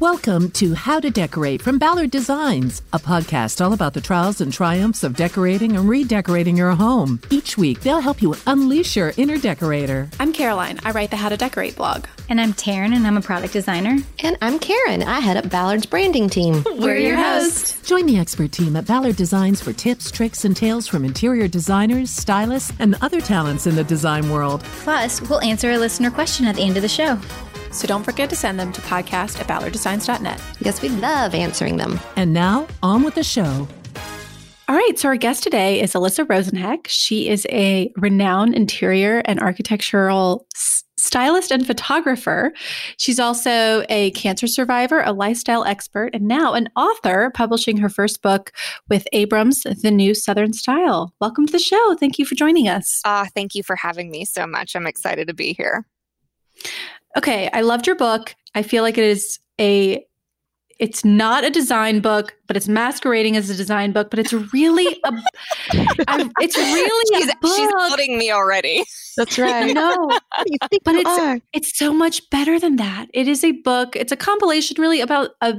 Welcome to How to Decorate from Ballard Designs, a podcast all about the trials and triumphs of decorating and redecorating your home. Each week, they'll help you unleash your inner decorator. I'm Caroline. I write the How to Decorate blog. And I'm Taryn, and I'm a product designer. And I'm Karen. I head up Ballard's branding team. We're your hosts. Join the expert team at Ballard Designs for tips, tricks, and tales from interior designers, stylists, and other talents in the design world. Plus, we'll answer a listener question at the end of the show. So don't forget to send them to podcast at ballarddesigns.net. Yes, we love answering them. And now, on with the show. All right, so our guest today is Alyssa Rosenheck. She is a renowned interior and architectural stylist and photographer. She's also a cancer survivor, a lifestyle expert, and now an author publishing her first book with Abrams, The New Southern Style. Welcome to the show. Thank you for joining us. Ah, thank you for having me so much. I'm excited to be here. Okay, I loved your book. I feel like it is a it's not a design book, but it's masquerading as a design book, but it's really a I'm, it's really She's, a book. she's outing me already. That's right. no, you but it's are. it's so much better than that. It is a book. It's a compilation really about a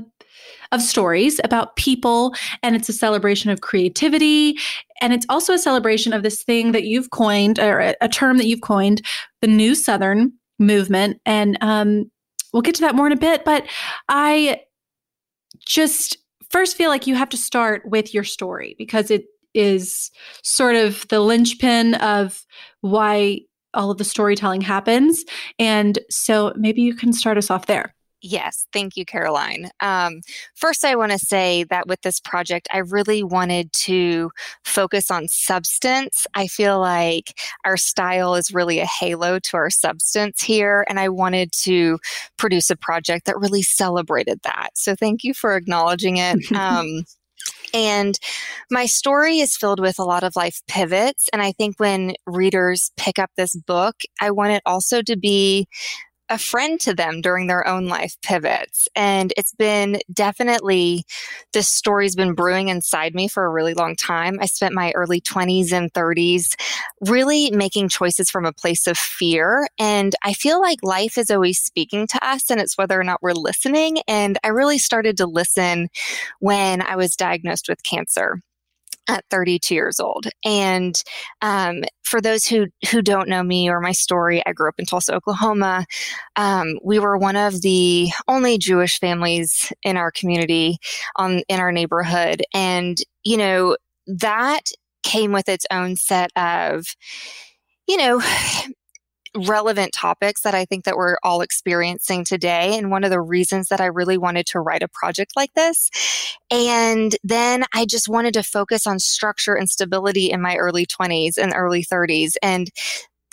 of stories about people and it's a celebration of creativity and it's also a celebration of this thing that you've coined or a, a term that you've coined the new southern movement and um, we'll get to that more in a bit but i just first feel like you have to start with your story because it is sort of the linchpin of why all of the storytelling happens and so maybe you can start us off there Yes, thank you, Caroline. Um, first, I want to say that with this project, I really wanted to focus on substance. I feel like our style is really a halo to our substance here, and I wanted to produce a project that really celebrated that. So, thank you for acknowledging it. Um, and my story is filled with a lot of life pivots. And I think when readers pick up this book, I want it also to be a friend to them during their own life pivots. And it's been definitely, this story's been brewing inside me for a really long time. I spent my early 20s and 30s really making choices from a place of fear. And I feel like life is always speaking to us, and it's whether or not we're listening. And I really started to listen when I was diagnosed with cancer at 32 years old. And um, for those who who don't know me or my story, I grew up in Tulsa, Oklahoma. Um, we were one of the only Jewish families in our community, on in our neighborhood, and you know that came with its own set of, you know. Relevant topics that I think that we're all experiencing today and one of the reasons that I really wanted to write a project like this. And then I just wanted to focus on structure and stability in my early 20s and early 30s and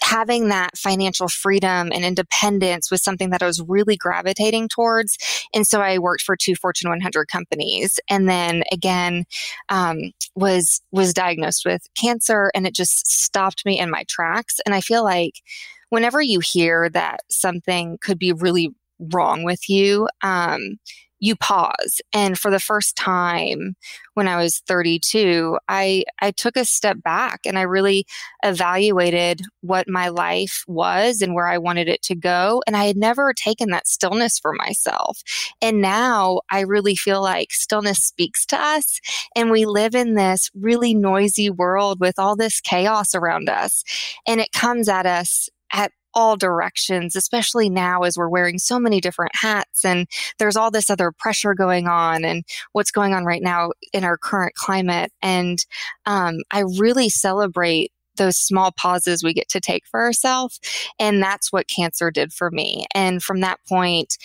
having that financial freedom and independence was something that I was really gravitating towards. And so I worked for two Fortune 100 companies, and then again um, was was diagnosed with cancer, and it just stopped me in my tracks. And I feel like whenever you hear that something could be really wrong with you, um, you pause. And for the first time when I was 32, I, I took a step back and I really evaluated what my life was and where I wanted it to go. And I had never taken that stillness for myself. And now I really feel like stillness speaks to us. And we live in this really noisy world with all this chaos around us. And it comes at us at all directions, especially now as we're wearing so many different hats and there's all this other pressure going on and what's going on right now in our current climate. And um, I really celebrate those small pauses we get to take for ourselves. And that's what cancer did for me. And from that point,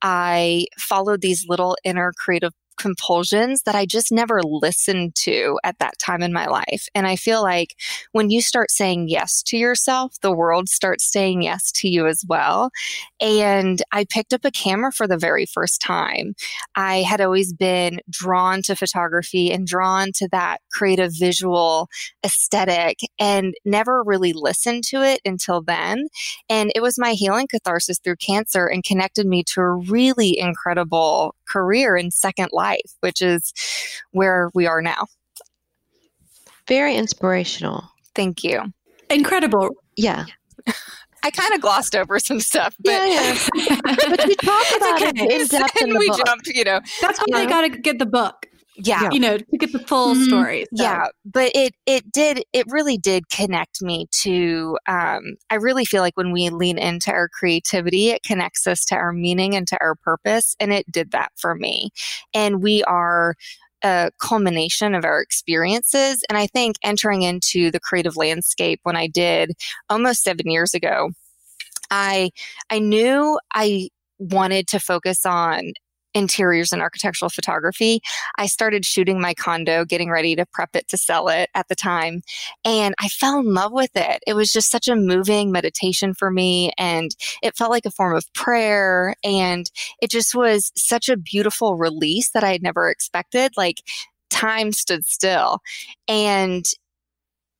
I followed these little inner creative compulsions that I just never listened to at that time in my life. And I feel like when you start saying yes to yourself, the world starts saying yes to you as well. And I picked up a camera for the very first time. I had always been drawn to photography and drawn to that creative visual aesthetic and never really listened to it until then. And it was my healing catharsis through cancer and connected me to a really incredible career in Second Life, which is where we are now. Very inspirational. Thank you. Incredible. Yeah. I kind of glossed over some stuff, but yeah, yeah. but you talk about okay. it in depth in and the we book. jumped, you know. That's why they Um, got to get the book, Yeah. you know, to get the full Mhm. story. So. Yeah, but it it did it really did connect me to um I really feel like when we lean into our creativity it connects us to our meaning and to our purpose and it did that for me. And we are a culmination of our experiences and I think entering into the creative landscape when I did almost 7 years ago I I knew I wanted to focus on interiors and architectural photography I started shooting my condo, getting ready to prep it to sell it at the time. And I fell in love with it. It was just such a moving meditation for me. And it felt like a form of prayer. And it just was such a beautiful release that I had never expected. Like time stood still. And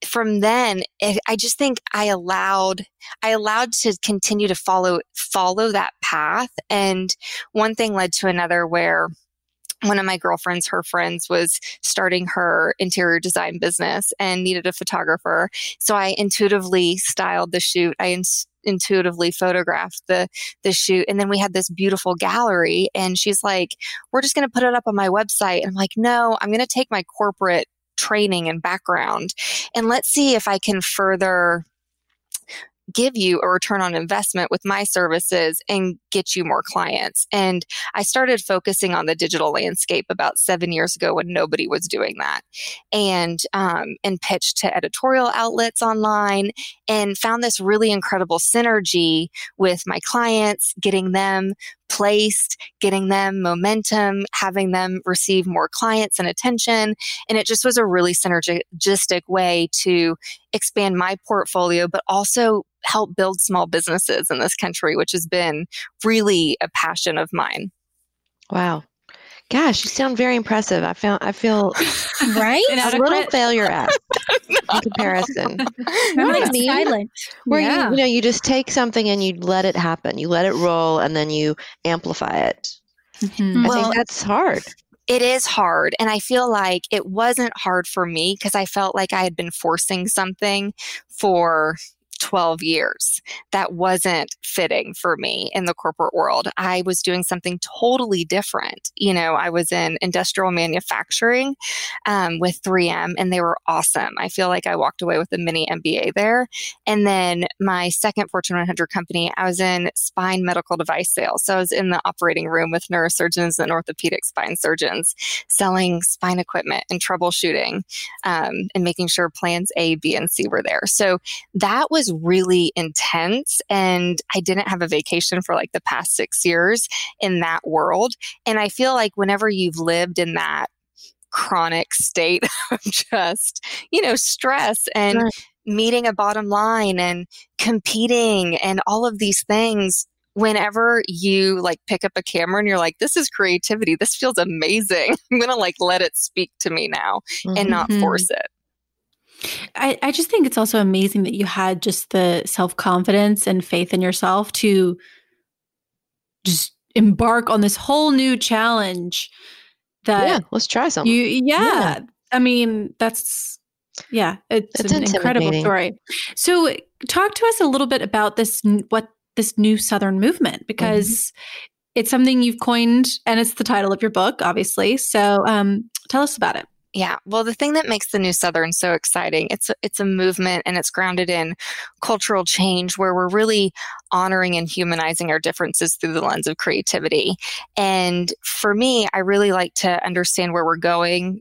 from then i just think i allowed i allowed to continue to follow follow that path and one thing led to another where one of my girlfriends, her friends, was starting her interior design business and needed a photographer. So I intuitively styled the shoot. I intuitively photographed the the shoot, and then we had this beautiful gallery. And she's like, "We're just going to put it up on my website." And I'm like, "No, I'm going to take my corporate training and background, and let's see if I can further." give you a return on investment with my services and get you more clients. And I started focusing on the digital landscape about seven years ago when nobody was doing that, and um, and pitched to editorial outlets online, and found this really incredible synergy with my clients, getting them placed, getting them momentum, having them receive more clients and attention. And it just was a really synergistic way to expand my portfolio, but also help build small businesses in this country, which has been really a passion of mine. Wow. Gosh, you sound very impressive. I feel I feel Right? And a little failure esque in comparison. I'm I like mean? silent. Where yeah. you you know you just take something and you let it happen. You let it roll and then you amplify it. Mhm. I Well, think that's hard. it is hard. And I feel like it wasn't hard for me because I felt like I had been forcing something for 12 years that wasn't fitting for me in the corporate world. I was doing something totally different. You know, I was in industrial manufacturing um, with 3M and they were awesome. I feel like I walked away with a mini MBA there. And then my second Fortune 100 company, I was in spine medical device sales. So I was in the operating room with neurosurgeons and orthopedic spine surgeons selling spine equipment and troubleshooting um, and making sure plans A, B, and C were there. So that was really intense. And I didn't have a vacation for like the past six years in that world. And I feel like whenever you've lived in that chronic state of just, you know, stress and Right. meeting a bottom line and competing and all of these things whenever you like pick up a camera and you're like this is creativity this feels amazing i'm gonna like let it speak to me now and not Mhm. force it I, I just think it's also amazing that you had just the self confidence and faith in yourself to just embark on this whole new challenge that yeah, let's try something. you yeah, Yeah. i mean that's yeah it's It's an incredible story so talk to us a little bit about this what this new southern movement because Mm-hmm. it's something you've coined and it's the title of your book obviously so um, tell us about it Yeah. Well, the thing that makes the New Southern so exciting, it's a, it's a movement and it's grounded in cultural change where we're really honoring and humanizing our differences through the lens of creativity. And for me, I really like to understand where we're going,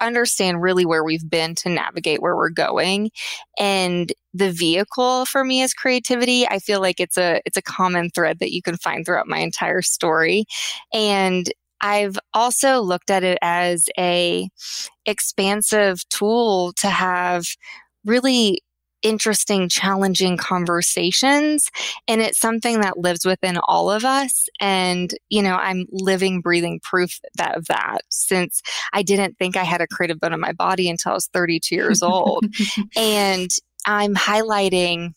understand really where we've been to navigate where we're going. And the vehicle for me is creativity. I feel like it's a it's a common thread that you can find throughout my entire story. And I've also looked at it as a expansive tool to have really interesting, challenging conversations. And it's something that lives within all of us. And, you know, I'm living, breathing proof that, of that since I didn't think I had a creative bone in my body until I was 32 years old. and I'm highlighting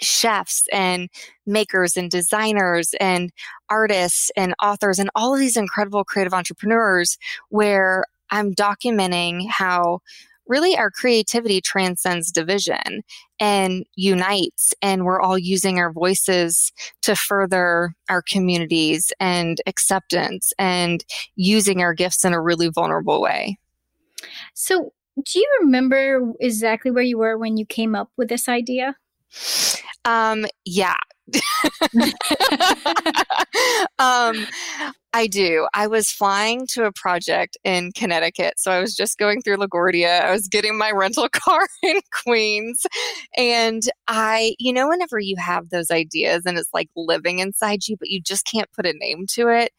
chefs and makers and designers and artists and authors and all of these incredible creative entrepreneurs where I'm documenting how really our creativity transcends division and unites, and we're all using our voices to further our communities and acceptance and using our gifts in a really vulnerable way. So, do you remember exactly where you were when you came up with this idea? Um, yeah. um, I do. I was flying to a project in Connecticut. So I was just going through LaGuardia. I was getting my rental car in Queens. And I, you know, whenever you have those ideas and it's like living inside you, but you just can't put a name to it.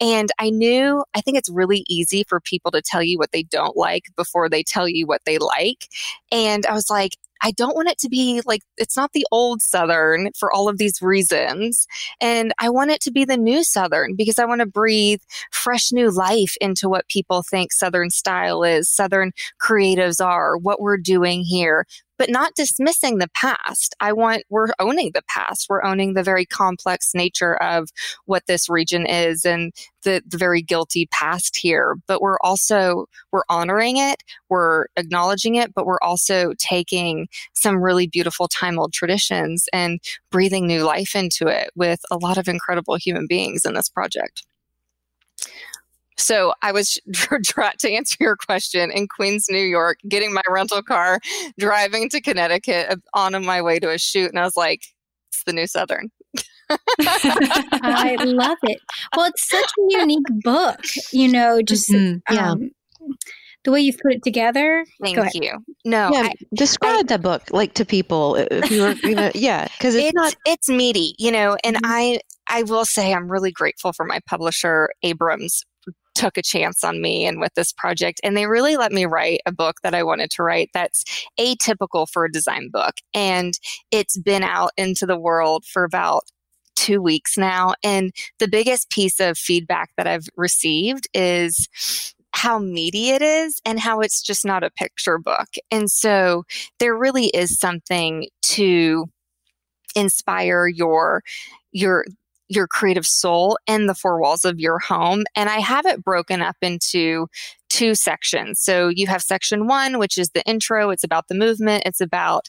And I knew, I think it's really easy for people to tell you what they don't like before they tell you what they like. And I was like, I don't want it to be like it's not the old Southern for all of these reasons. And I want it to be the new Southern because I want to breathe fresh new life into what people think Southern style is, Southern creatives are, what we're doing here, but not dismissing the past. I want, we're owning the past. We're owning the very complex nature of what this region is and the, the very guilty past here. But we're also, we're honoring it. We're acknowledging it, but we're also taking some really beautiful time old traditions and breathing new life into it with a lot of incredible human beings in this project. So I was to answer your question in Queens, New York, getting my rental car, driving to Connecticut uh, on my way to a shoot, and I was like, "It's the new Southern." I love it. Well, it's such a unique book, you know. Just mm-hmm. yeah. Um, the way you've put it together. Thank you. No, yeah, I, describe I, the book like to people if you were, you know, yeah, because it's, it's, not it's meaty, you know. And mm-hmm. I I will say I'm really grateful for my publisher Abrams took a chance on me and with this project. And they really let me write a book that I wanted to write that's atypical for a design book. And it's been out into the world for about two weeks now. And the biggest piece of feedback that I've received is how meaty it is and how it's just not a picture book. And so there really is something to inspire your your your creative soul in the four walls of your home. And I have it broken up into two sections. So you have section one, which is the intro. It's about the movement. It's about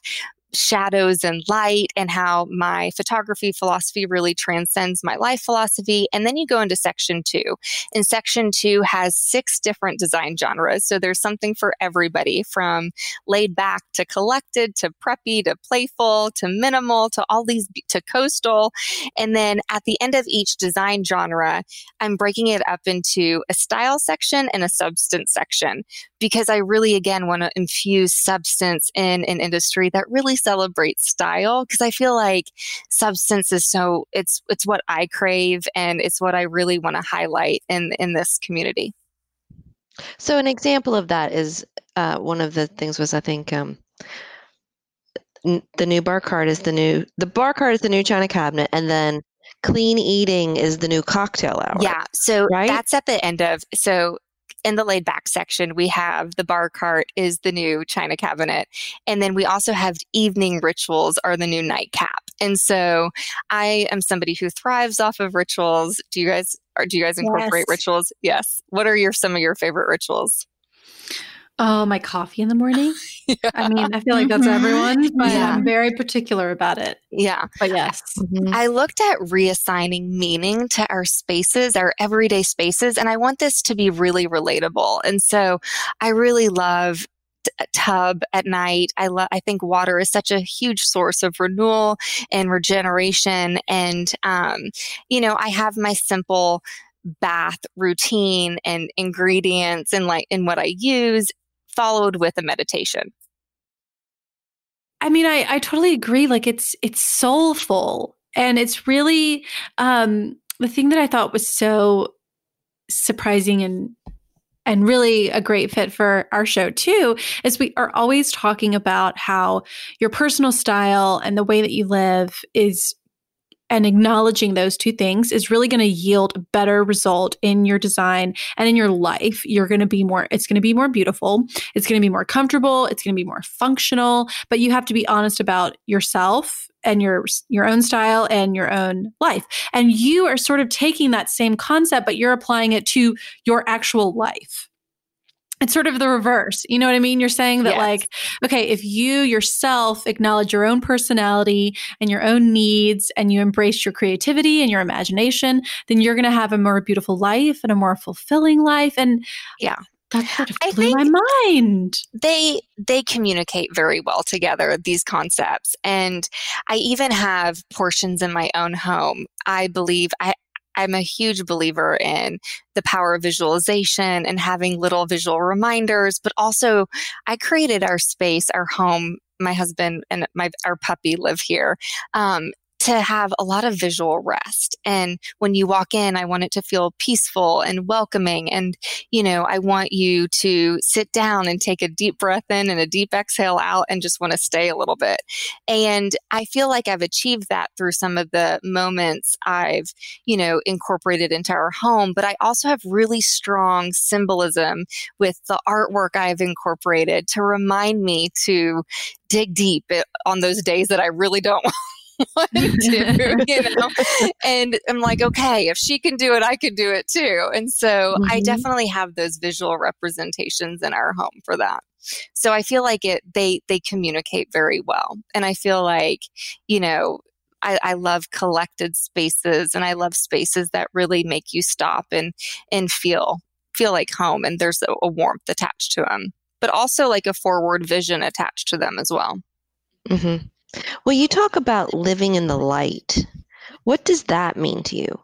shadows and light and how my photography philosophy really transcends my life philosophy. And then you go into section two. And section two has six different design genres. So there's something for everybody from laid back to collected to preppy to playful to minimal to all these to coastal. And then at the end of each design genre, I'm breaking it up into a style section and a substance section because I really, again, want to infuse substance in an industry that really celebrate style because I feel like substance is so it's it's what I crave and it's what I really want to highlight in in this community. So an example of that is uh, one of the things was I think um, n- the new bar cart is the new the bar cart is the new china cabinet, and then clean eating is the new cocktail hour. Yeah, so right? that's at the end of so in the laid back section, we have the bar cart is the new china cabinet. And then we also have evening rituals are the new nightcap. And so I am somebody who thrives off of rituals. Do you guys or do you guys incorporate yes. rituals? Yes. What are your some of your favorite rituals? Oh, my coffee in the morning. yeah. I mean, I feel like that's mm-hmm. everyone, but yeah. I'm very particular about it. Yeah. But yes. Mm-hmm. I looked at reassigning meaning to our spaces, our everyday spaces, and I want this to be really relatable. And so I really love tub at night. I love, I think water is such a huge source of renewal and regeneration. And, um, you know, I have my simple bath routine and ingredients and like in what I use followed with a meditation. I mean, I, I totally agree. Like it's it's soulful. And it's really um the thing that I thought was so surprising and and really a great fit for our show too is we are always talking about how your personal style and the way that you live is and acknowledging those two things is really going to yield a better result in your design and in your life. You're going to be more, it's going to be more beautiful. It's going to be more comfortable. It's going to be more functional, but you have to be honest about yourself and your your own style and your own life. And you are sort of taking that same concept but you're applying it to your actual life. It's sort of the reverse. You know what I mean? You're saying that, yes. like, okay, if you yourself acknowledge your own personality and your own needs and you embrace your creativity and your imagination, then you're going to have a more beautiful life and a more fulfilling life. And yeah, that sort of blew my mind. They they communicate very well together these concepts, and I even have portions in my own home. I believe I I'm a huge believer in the power of visualization and having little visual reminders, but also I created our space, our home. My husband and my our puppy live here. Um, to have a lot of visual rest. And when you walk in, I want it to feel peaceful and welcoming. And, you know, I want you to sit down and take a deep breath in and a deep exhale out and just want to stay a little bit. And I feel like I've achieved that through some of the moments I've, you know, incorporated into our home. But I also have really strong symbolism with the artwork I've incorporated to remind me to dig deep eh, on those days that I really don't you know? and I'm like, okay, if she can do it, I can do it too. And so mm-hmm. I definitely have those visual representations in our home for that. So I feel like it they they communicate very well. And I feel like, you know, I, I, love collected spaces and I love spaces that really make you stop and and feel feel like home and there's a, a warmth attached to them, but also like a forward vision attached to them as well. Mm-hmm. Well, you talk about living in the light. What does that mean to you?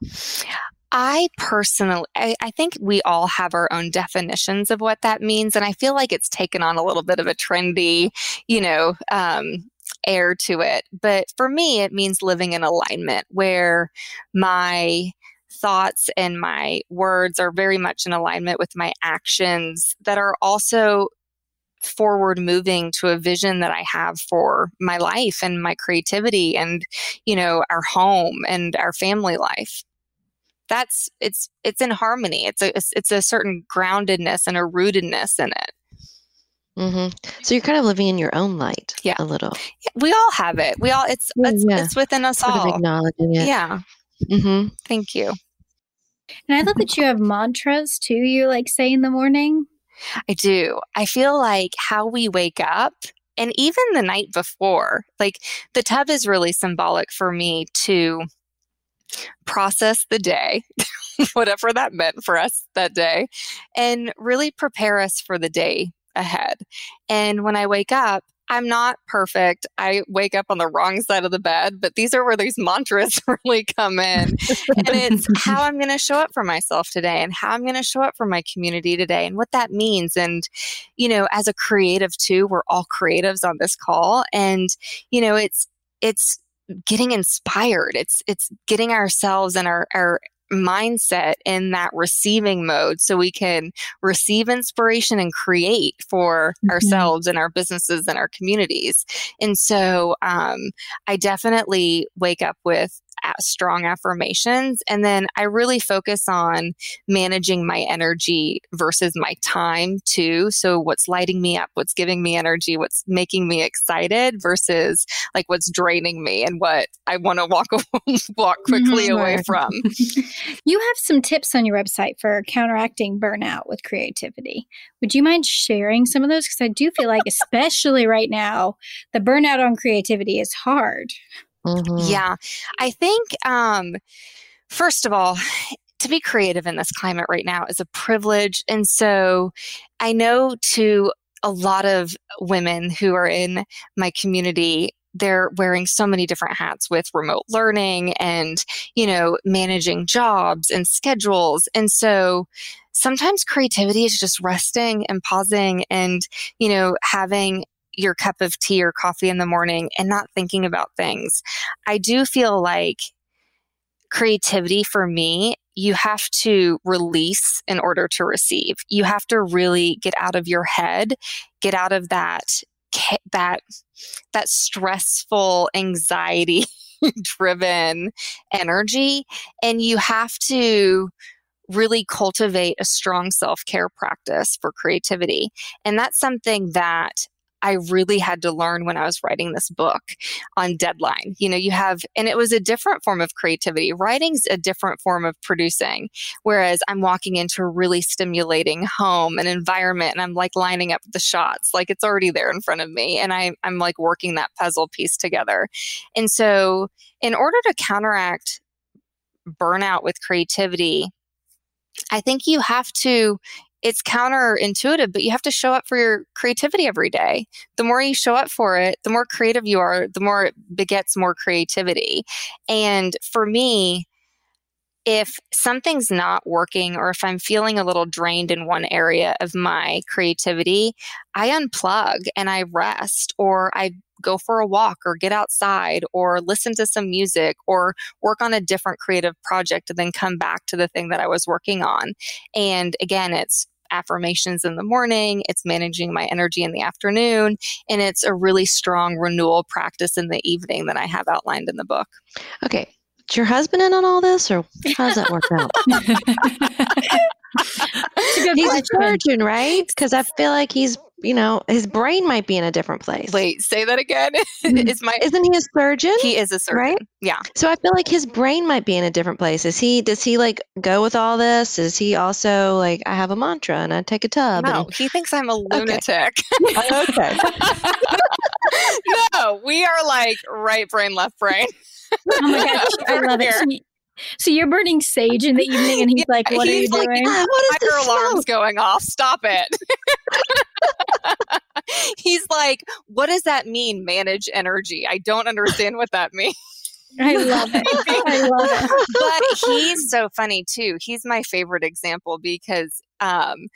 I personally, I, I, think we all have our own definitions of what that means. And I feel like it's taken on a little bit of a trendy, you know, um, air to it. But for me, it means living in alignment where my thoughts and my words are very much in alignment with my actions that are also forward moving to a vision that I have for my life and my creativity and, you know, our home and our family life. That's it's it's in harmony. It's a it's a certain groundedness and a rootedness in it. Mm-hmm. So you're kind of living in your own light, yeah, a little. Yeah, we all have it. We all it's it's, yeah. it's within us sort all. Of acknowledging it. Yeah. Mm-hmm. Thank you. And I love that you have mantras too. You like say in the morning. I do. I feel like how we wake up and even the night before, like the tub is really symbolic for me to process the day, whatever that meant for us that day, and really prepare us for the day ahead. And when I wake up, I'm not perfect. I wake up on the wrong side of the bed, but these are where these mantras really come in. and it's how I'm going to show up for myself today and how I'm going to show up for my community today and what that means. And, you know, as a creative too, we're all creatives on this call. And, you know, it's, it's, getting inspired it's it's getting ourselves and our our mindset in that receiving mode so we can receive inspiration and create for mm-hmm. ourselves and our businesses and our communities. And so um, I definitely wake up with strong affirmations. And then I really focus on managing my energy versus my time too. So what's lighting me up, what's giving me energy, what's making me excited versus like what's draining me and what I want to walk walk quickly mm-hmm. away from. you have some tips on your website for counteracting burnout with creativity. Would you mind sharing some of those? Because I do feel like, especially right now, the burnout on creativity is hard. Mm-hmm. Yeah. I think, um, first of all, to be creative in this climate right now is a privilege. And so I know to a lot of women who are in my community, they're wearing so many different hats with remote learning and, you know, managing jobs and schedules. And so sometimes creativity is just resting and pausing and, you know, having your cup of tea or coffee in the morning and not thinking about things. I do feel like creativity for me, you have to release in order to receive. You have to really get out of your head, get out of that that that stressful anxiety driven energy and you have to really cultivate a strong self-care practice for creativity and that's something that I really had to learn when I was writing this book on deadline. You know, you have, and it was a different form of creativity. Writing's a different form of producing, whereas I'm walking into a really stimulating home and environment and I'm like lining up the shots, like it's already there in front of me. And I, I'm like working that puzzle piece together. And so, in order to counteract burnout with creativity, I think you have to it's counterintuitive, but you have to show up for your creativity every day. The more you show up for it, the more creative you are, the more it begets more creativity. And for me, if something's not working or if I'm feeling a little drained in one area of my creativity, I unplug and I rest or I go for a walk or get outside or listen to some music or work on a different creative project and then come back to the thing that I was working on. And again, it's affirmations in the morning, it's managing my energy in the afternoon, and it's a really strong renewal practice in the evening that I have outlined in the book. Okay. Is your husband in on all this or how does that work out? he's a surgeon, right? Because I feel like he's you know, his brain might be in a different place. Wait, say that again. Mm-hmm. is my isn't he a surgeon? He is a surgeon, right? Yeah. So I feel like his brain might be in a different place. Is he? Does he like go with all this? Is he also like I have a mantra and I take a tub? No, and... he thinks I'm a lunatic. Okay. okay. no, we are like right brain, left brain. oh my gosh, I love it. So you're burning sage in the evening, and he's like, "What he's are you like, doing? Ah, what is Fire alarms going off? Stop it!" he's like, "What does that mean? Manage energy? I don't understand what that means." I love it. I love it. but he's so funny too. He's my favorite example because um,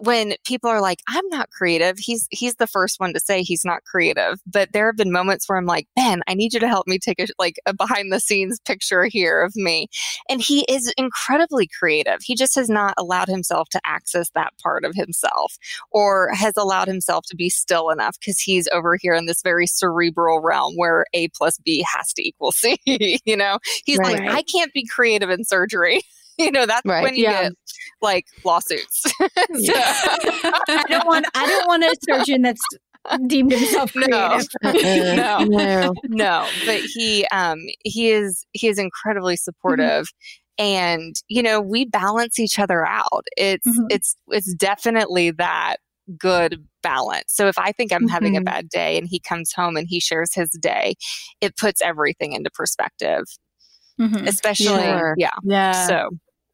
when people are like i'm not creative he's he's the first one to say he's not creative but there have been moments where i'm like ben i need you to help me take a like a behind the scenes picture here of me and he is incredibly creative. He just has not allowed himself to access that part of himself or has allowed himself to be still enough because he's over here in this very cerebral realm where a plus b has to equal c you know? He's right. like i can't be creative in surgery you know that's right. when you yeah. get like lawsuits so, i don't want i don't want a surgeon that's deemed himself creative. No, no, no. But he, um, he is he is incredibly mm-hmm. supportive, mm-hmm. and you know we balance each other out. It's mm-hmm. it's it's definitely that good balance. So if I think I'm mm-hmm. having a mm-hmm. bad day and he comes home and he shares his day, it puts everything into perspective. Mm-hmm. Especially, sure. yeah, yeah. So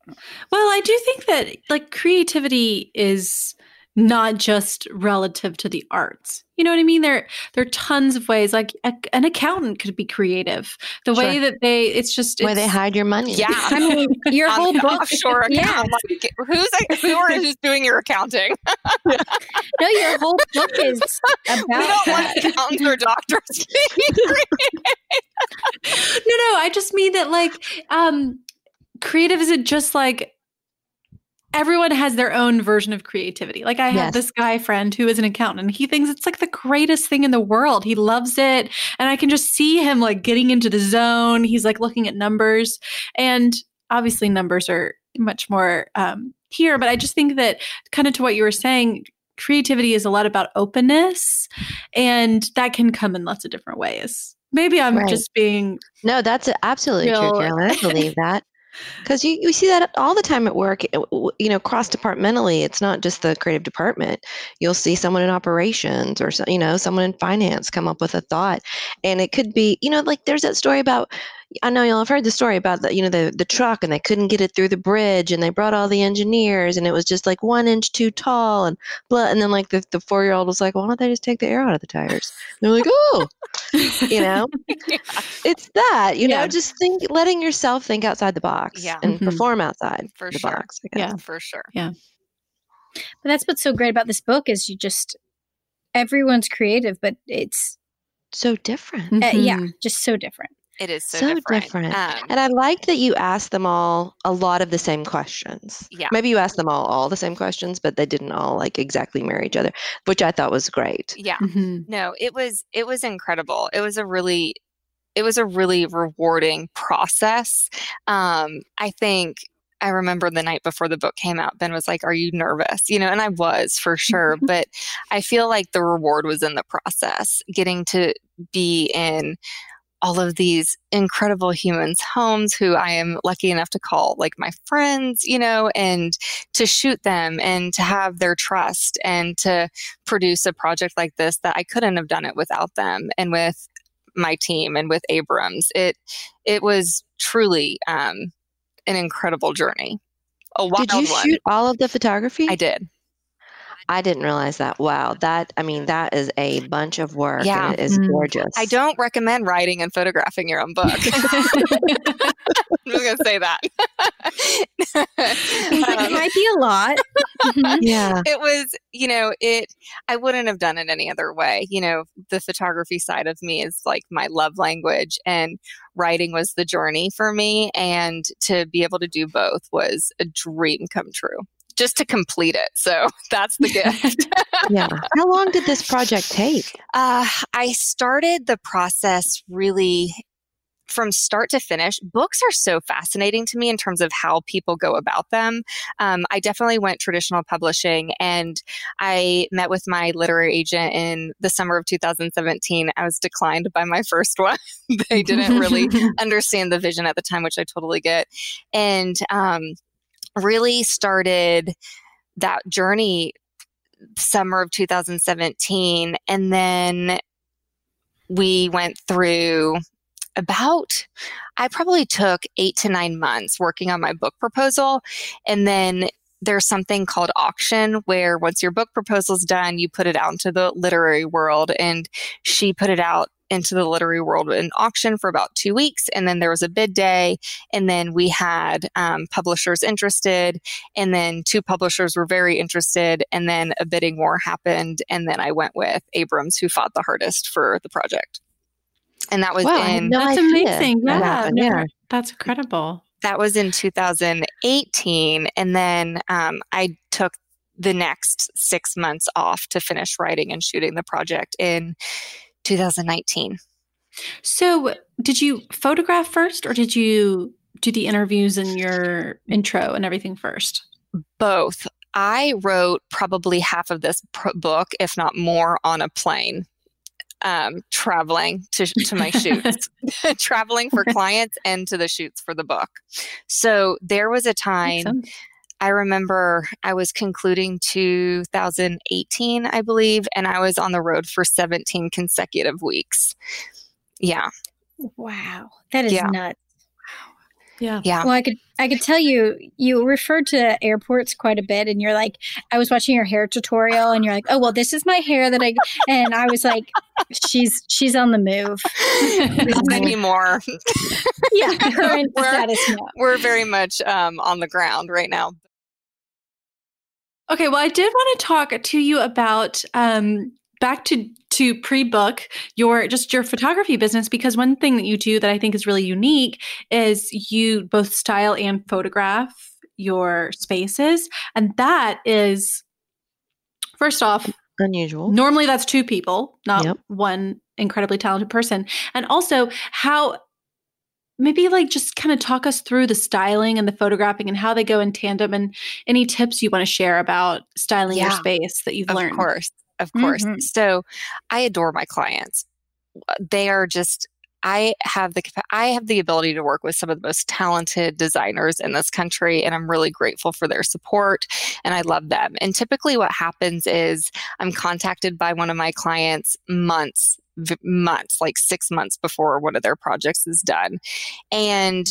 well, I do think that like creativity is not just relative to the arts. You know what I mean? There, there are tons of ways. Like a, an accountant could be creative. The sure. way that they, it's just it's, way they hide your money. Yeah, I mean, your whole book, offshore account. Yeah. Like, who's who are who's doing your accounting? no, your whole book is about. We don't want accountants or doctors. no, no, I just mean that like um creative isn't just like everyone has their own version of creativity. Like I yes. have this guy friend who is an accountant and he thinks it's like the greatest thing in the world. He loves it. And I can just see him like getting into the zone. He's like looking at numbers and obviously numbers are much more um, here, but I just think that kind of to what you were saying, creativity is a lot about openness and that can come in lots of different ways. Maybe I'm right. just being No, that's absolutely real. true, Carolyn. I believe that. Because you, you see that all the time at work, you know, cross departmentally. It's not just the creative department. You'll see someone in operations or, you know, someone in finance come up with a thought. And it could be, you know, like there's that story about I know you'll have heard the story about the you know the the truck and they couldn't get it through the bridge and they brought all the engineers and it was just like one inch too tall and blah and then like the, the four year old was like, why don't they just take the air out of the tires? And they're like, oh, you know, yeah. it's that you yeah. know just think letting yourself think outside the box yeah. and mm-hmm. perform outside for the sure. box. Yeah, for sure. Yeah. But that's what's so great about this book is you just everyone's creative, but it's so different. Uh, mm-hmm. yeah, just so different. It is so, so different. different. Um, and I like that you asked them all a lot of the same questions. Yeah. Maybe you asked them all all the same questions, but they didn't all like exactly mirror each other, which I thought was great. Yeah. Mm-hmm. No, it was it was incredible. It was a really it was a really rewarding process. Um, I think I remember the night before the book came out, Ben was like, Are you nervous? You know, and I was for sure. but I feel like the reward was in the process, getting to be in all of these incredible humans' homes who I am lucky enough to call like my friends, you know, and to shoot them and to have their trust and to produce a project like this that I couldn't have done it without them and with my team and with Abrams. It it was truly um, an incredible journey. A wild Did you one. shoot all of the photography? I did. I didn't realize that. Wow, that I mean, that is a bunch of work. Yeah. and it is Mm. gorgeous. I don't recommend writing and photographing your own book. I'm just gonna say that. it Um, might be a lot. Mhm. Yeah, it was you know it i wouldn't have done it any other way you know the photography side of me is like my love language and writing was the journey for me and to be able to do both was a dream come true just to complete it so that's the gift yeah. How long did this project take? uh, i started the process really from start to finish, books are so fascinating to me in terms of how people go about them. Um, I definitely went traditional publishing and I met with my literary agent in the summer of 2017. I was declined by my first one. they didn't really understand the vision at the time, which I totally get. And um, really started that journey summer of 2017. And then we went through about I probably took eight to nine months working on my book proposal. And then there's something called auction where once your book proposal's done, you put it out into the literary world. And she put it out into the literary world in auction for about two weeks. And then there was a bid day. And then we had um, publishers interested. And then two publishers were very interested. And then a bidding war happened. And then I went with Abrams, who fought the hardest for the project. And that was Wow, in no That's idea amazing. that Yeah, happened. never- yeah. That's incredible. that was in 2018 and then um, i took the next six months off to finish writing and shooting the project in 2019 So, did you photograph first, or did you do the interviews and your intro and everything first? both i wrote probably half of this pr- book if not more on a plane um, traveling to, to my shoots traveling for clients and to the shoots for the book so there was a time Awesome. I remember I was concluding 2018, I believe, and I was on the road for 17 consecutive weeks. Yeah. Wow, that is Yeah. nuts. Yeah. Yeah. Well, I could I could tell you you referred to airports quite a bit, and you're like, I was watching your hair tutorial, and you're like, oh well, this is my hair that I, and I was like, she's she's on the move. Not anymore. Yeah, current We're- status now. We're very much um, on the ground right now. Okay, well, I did want to talk to you about um, back to to pre-book your just your photography business because one thing that you do that I think is really unique is you both style and photograph your spaces, and that is first off Unusual. normally that's two people, not Yep. one incredibly talented person, and also how maybe like just kind of talk us through the styling and the photographing and how they go in tandem and any tips you want to share about styling your space that you've Of learned. Of course. Of course. Mhm. So I adore my clients. They are just I have the I have the ability to work with some of the most talented designers in this country and I'm really grateful for their support and I love them. And typically what happens is I'm contacted by one of my clients months months like 6 months before one of their projects is done. And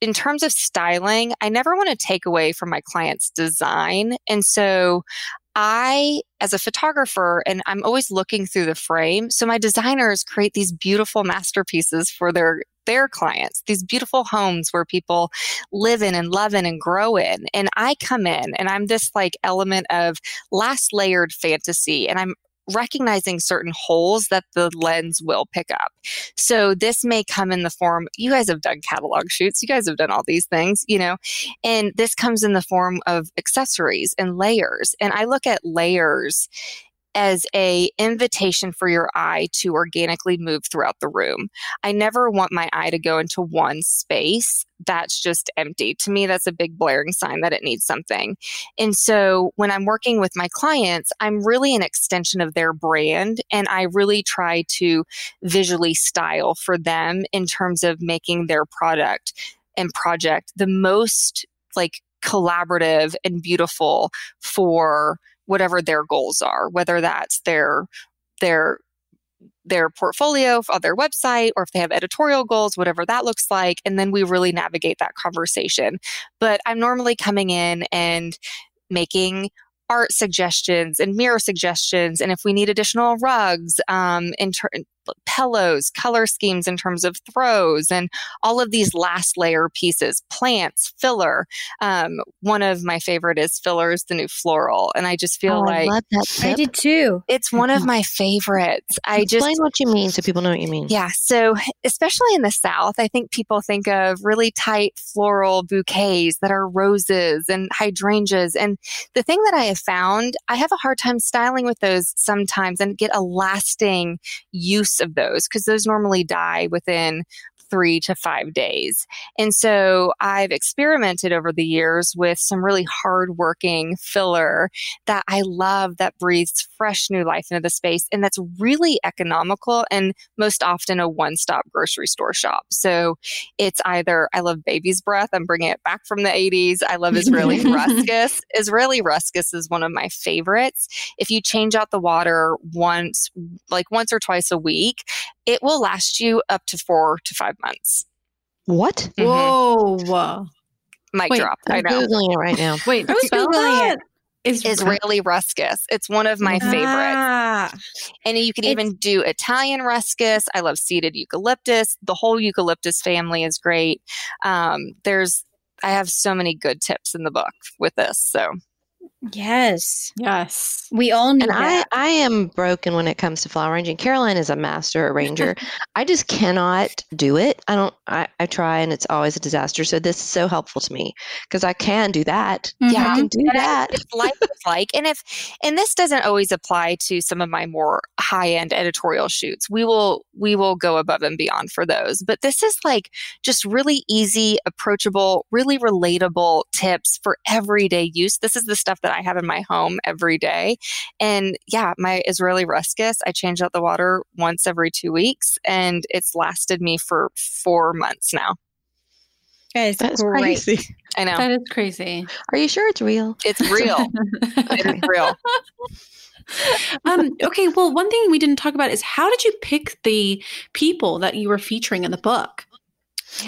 in terms of styling, I never want to take away from my client's design. And so I, as a photographer, and I'm always looking through the frame. So my designers create these beautiful masterpieces for their their clients, these beautiful homes where people live in and love in and grow in. And I come in and I'm this like element of last layered fantasy and I'm recognizing certain holes that the lens will pick up. So this may come in the form, you guys have done catalog shoots, you guys have done all these things, you know, and this comes in the form of accessories and layers. And I look at layers as a invitation for your eye to organically move throughout the room. I never want my eye to go into one space that's just empty. To me, that's a big blaring sign that it needs something. And so when I'm working with my clients, I'm really an extension of their brand and I really try to visually style for them in terms of making their product and project the most like collaborative and beautiful for whatever their goals are, whether that's their their their portfolio on their website or if they have editorial goals, whatever that looks like. And then we really navigate that conversation. But I'm normally coming in and making art suggestions and mirror suggestions. And if we need additional rugs, um, in ter- pillows, color schemes in terms of throws, and all of these last layer pieces, plants, filler. Um, one of my favorite is fillers, the new floral, and I just feel Oh, like I love that. Tip. I did too. it's one of my favorites. I Explain just what you mean so people know what you mean. yeah. So, especially in the South, I think people think of really tight floral bouquets that are roses and hydrangeas. And the thing that I have found, I have a hard time styling with those sometimes and get a lasting use of those because those normally die within three to five days. And so I've experimented over the years with some really hardworking filler that I love that breathes fresh new life into the space and that's really economical and most often a one stop grocery store shop. So it's either, I love baby's breath, I'm bringing it back from the 80s. I love Israeli ruscus. Israeli ruscus is one of my favorites. If you change out the water once, like once or twice a week, it will last you up to four to five months. What? Mhm. Whoa. Mic Wait, drop. I I'm know. googling it right now. Wait, I was spell Googling that? Is Israeli ruscus. It's one of my favorites. Ah, And you can It's- even do Italian ruscus. I love seeded eucalyptus. The whole eucalyptus family is great. Um, there's, I have so many good tips in the book with this. So yes. Yes. We all need And I, that. I am broken when it comes to flower arranging. Caroline is a master arranger. I just cannot do it. I don't, I, I try and it's always a disaster. So this is so helpful to me because I can do that. I Yeah. I can do And I- that. life is like and if and this doesn't always apply to some of my more high end editorial shoots we will we will go above and beyond for those but this is like just really easy approachable really relatable tips for everyday use this is the stuff that i have in my home every day and yeah my israeli ruscus i change out the water once every two weeks and it's lasted me for four months now That is That's great. crazy. i know That is crazy. Are you sure it's real? it's real it's real um, okay, well, one thing we didn't talk about is how did you pick the people that you were featuring in the book?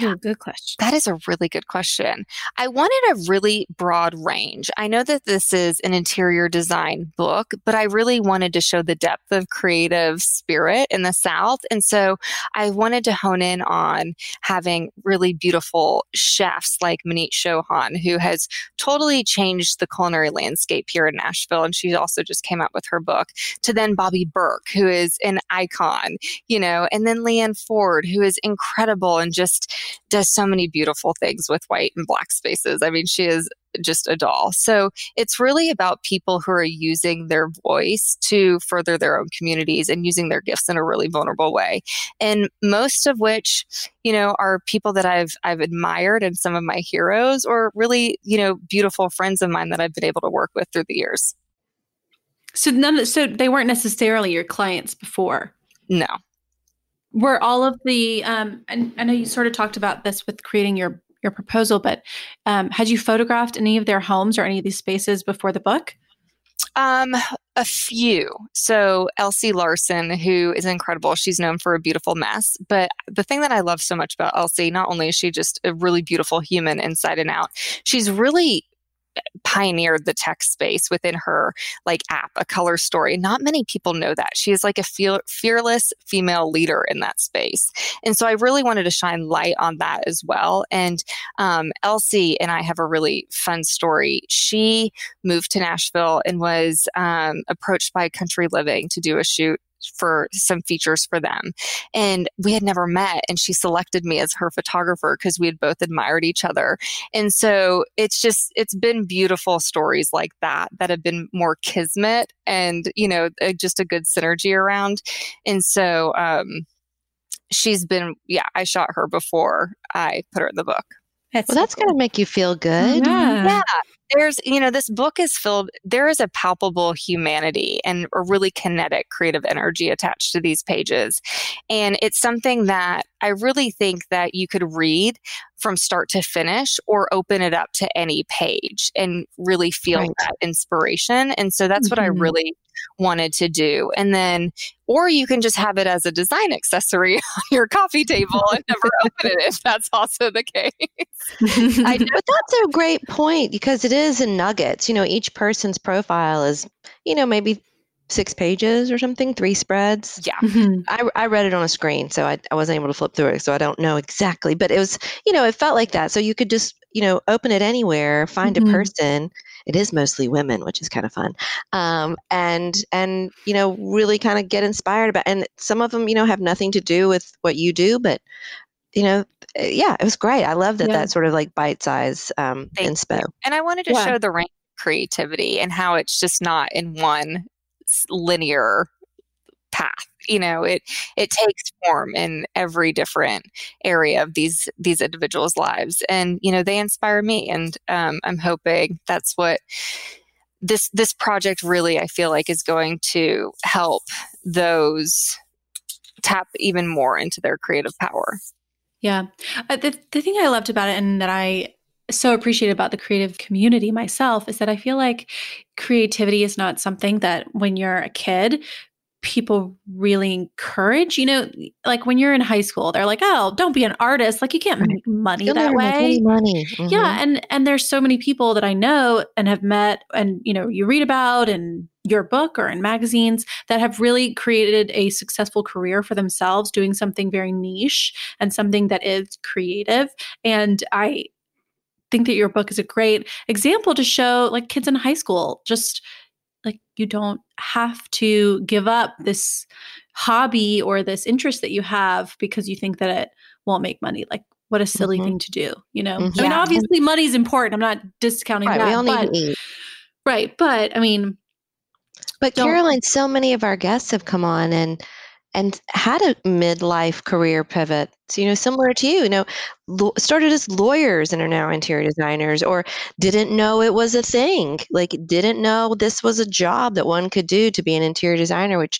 Ooh, good question. That is a really good question. I wanted a really broad range. I know that this is an interior design book, but I really wanted to show the depth of creative spirit in the South. And so I wanted to hone in on having really beautiful chefs like Maneet Chauhan, who has totally changed the culinary landscape here in Nashville. And she also just came out with her book, to then Bobby Berk, who is an icon, you know, and then Leanne Ford, who is incredible and just does so many beautiful things with white and black spaces. I mean, she is just a doll. So it's really about people who are using their voice to further their own communities and using their gifts in a really vulnerable way. And most of which, you know, are people that I've I've admired and some of my heroes or really, you know, beautiful friends of mine that I've been able to work with through the years. So none so they weren't necessarily your clients before. No. Were all of the um and I know you sort of talked about this with creating your your proposal, but um had you photographed any of their homes or any of these spaces before the book? Um, a few. So Elsie Larson, who is incredible, she's known for a beautiful mess. But the thing that I love so much about Elsie, not only is she just a really beautiful human inside and out, she's really pioneered the tech space within her like app a color story. Not many people know that. She is like a fear- fearless female leader in that space. And so i really wanted to shine light on that as well. And um, elsie and i have a really fun story. She moved to Nashville and was um, approached by Country Living to do a shoot for some features for them. And we had never met, and she selected me as her photographer because we had both admired each other. And so it's just, it's been beautiful stories like that that have been more kismet and, you know, just a good synergy around. And so, um, she's been, yeah, I shot her before I put her in the book. That's well, that's going to make you feel good. Yeah. yeah. There's, you know, this book is filled, there is a palpable humanity and a really kinetic creative energy attached to these pages. And it's something that I really think that you could read from start to finish or open it up to any page and really feel right. that inspiration. And so that's mm-hmm. what I mm-hmm. really wanted to do. And then, or you can just have it as a design accessory on your coffee table and never open it if that's also the case. I, but that's a great point because it is in nuggets. You know, each person's profile is, you know, maybe six pages or something, three spreads. Yeah. Mm-hmm. I, I read it on a screen, so I, I wasn't able to flip through it. So I don't know exactly, but it was, you know, it felt like that. So you could just, you know, open it anywhere, find mm-hmm. a person it is mostly women, which is kind of fun. Um, and and you know really kind of get inspired about. And some of them you know have nothing to do with what you do, but you know eh, yeah, it was great. I love that yeah. that sort of like bite size um, inspo. And I wanted to yeah. show the range of creativity and how it's just not in one linear path you know it it takes form in every different area of these these individuals lives and you know they inspire me and um, i'm hoping that's what this this project really i feel like is going to help those tap even more into their creative power yeah. Uh, the, the thing i loved about it and that i so appreciate about the creative community myself is that I feel like creativity is not something that when you're a kid people really encourage. You know like when you're in high school they're like oh don't be an artist. Like you can't make money that way. money. Mm-hmm. yeah and and there's so many people that i know and have met and you know you read about in your book or in magazines that have really created a successful career for themselves doing something very niche and something that is creative and i think that your book is a great example to show like kids in high school just like you don't have to give up this hobby or this interest that you have because you think that it won't make money like what a silly mm-hmm. thing to do you know mm-hmm. i mean obviously money's important i'm not discounting right, that we all but, need to eat. right but i mean but caroline so many of our guests have come on and and had a midlife career pivot. So, you know, similar to you, you know, started as lawyers and are now interior designers, or didn't know it was a thing, like didn't know this was a job that one could do to be an interior designer, which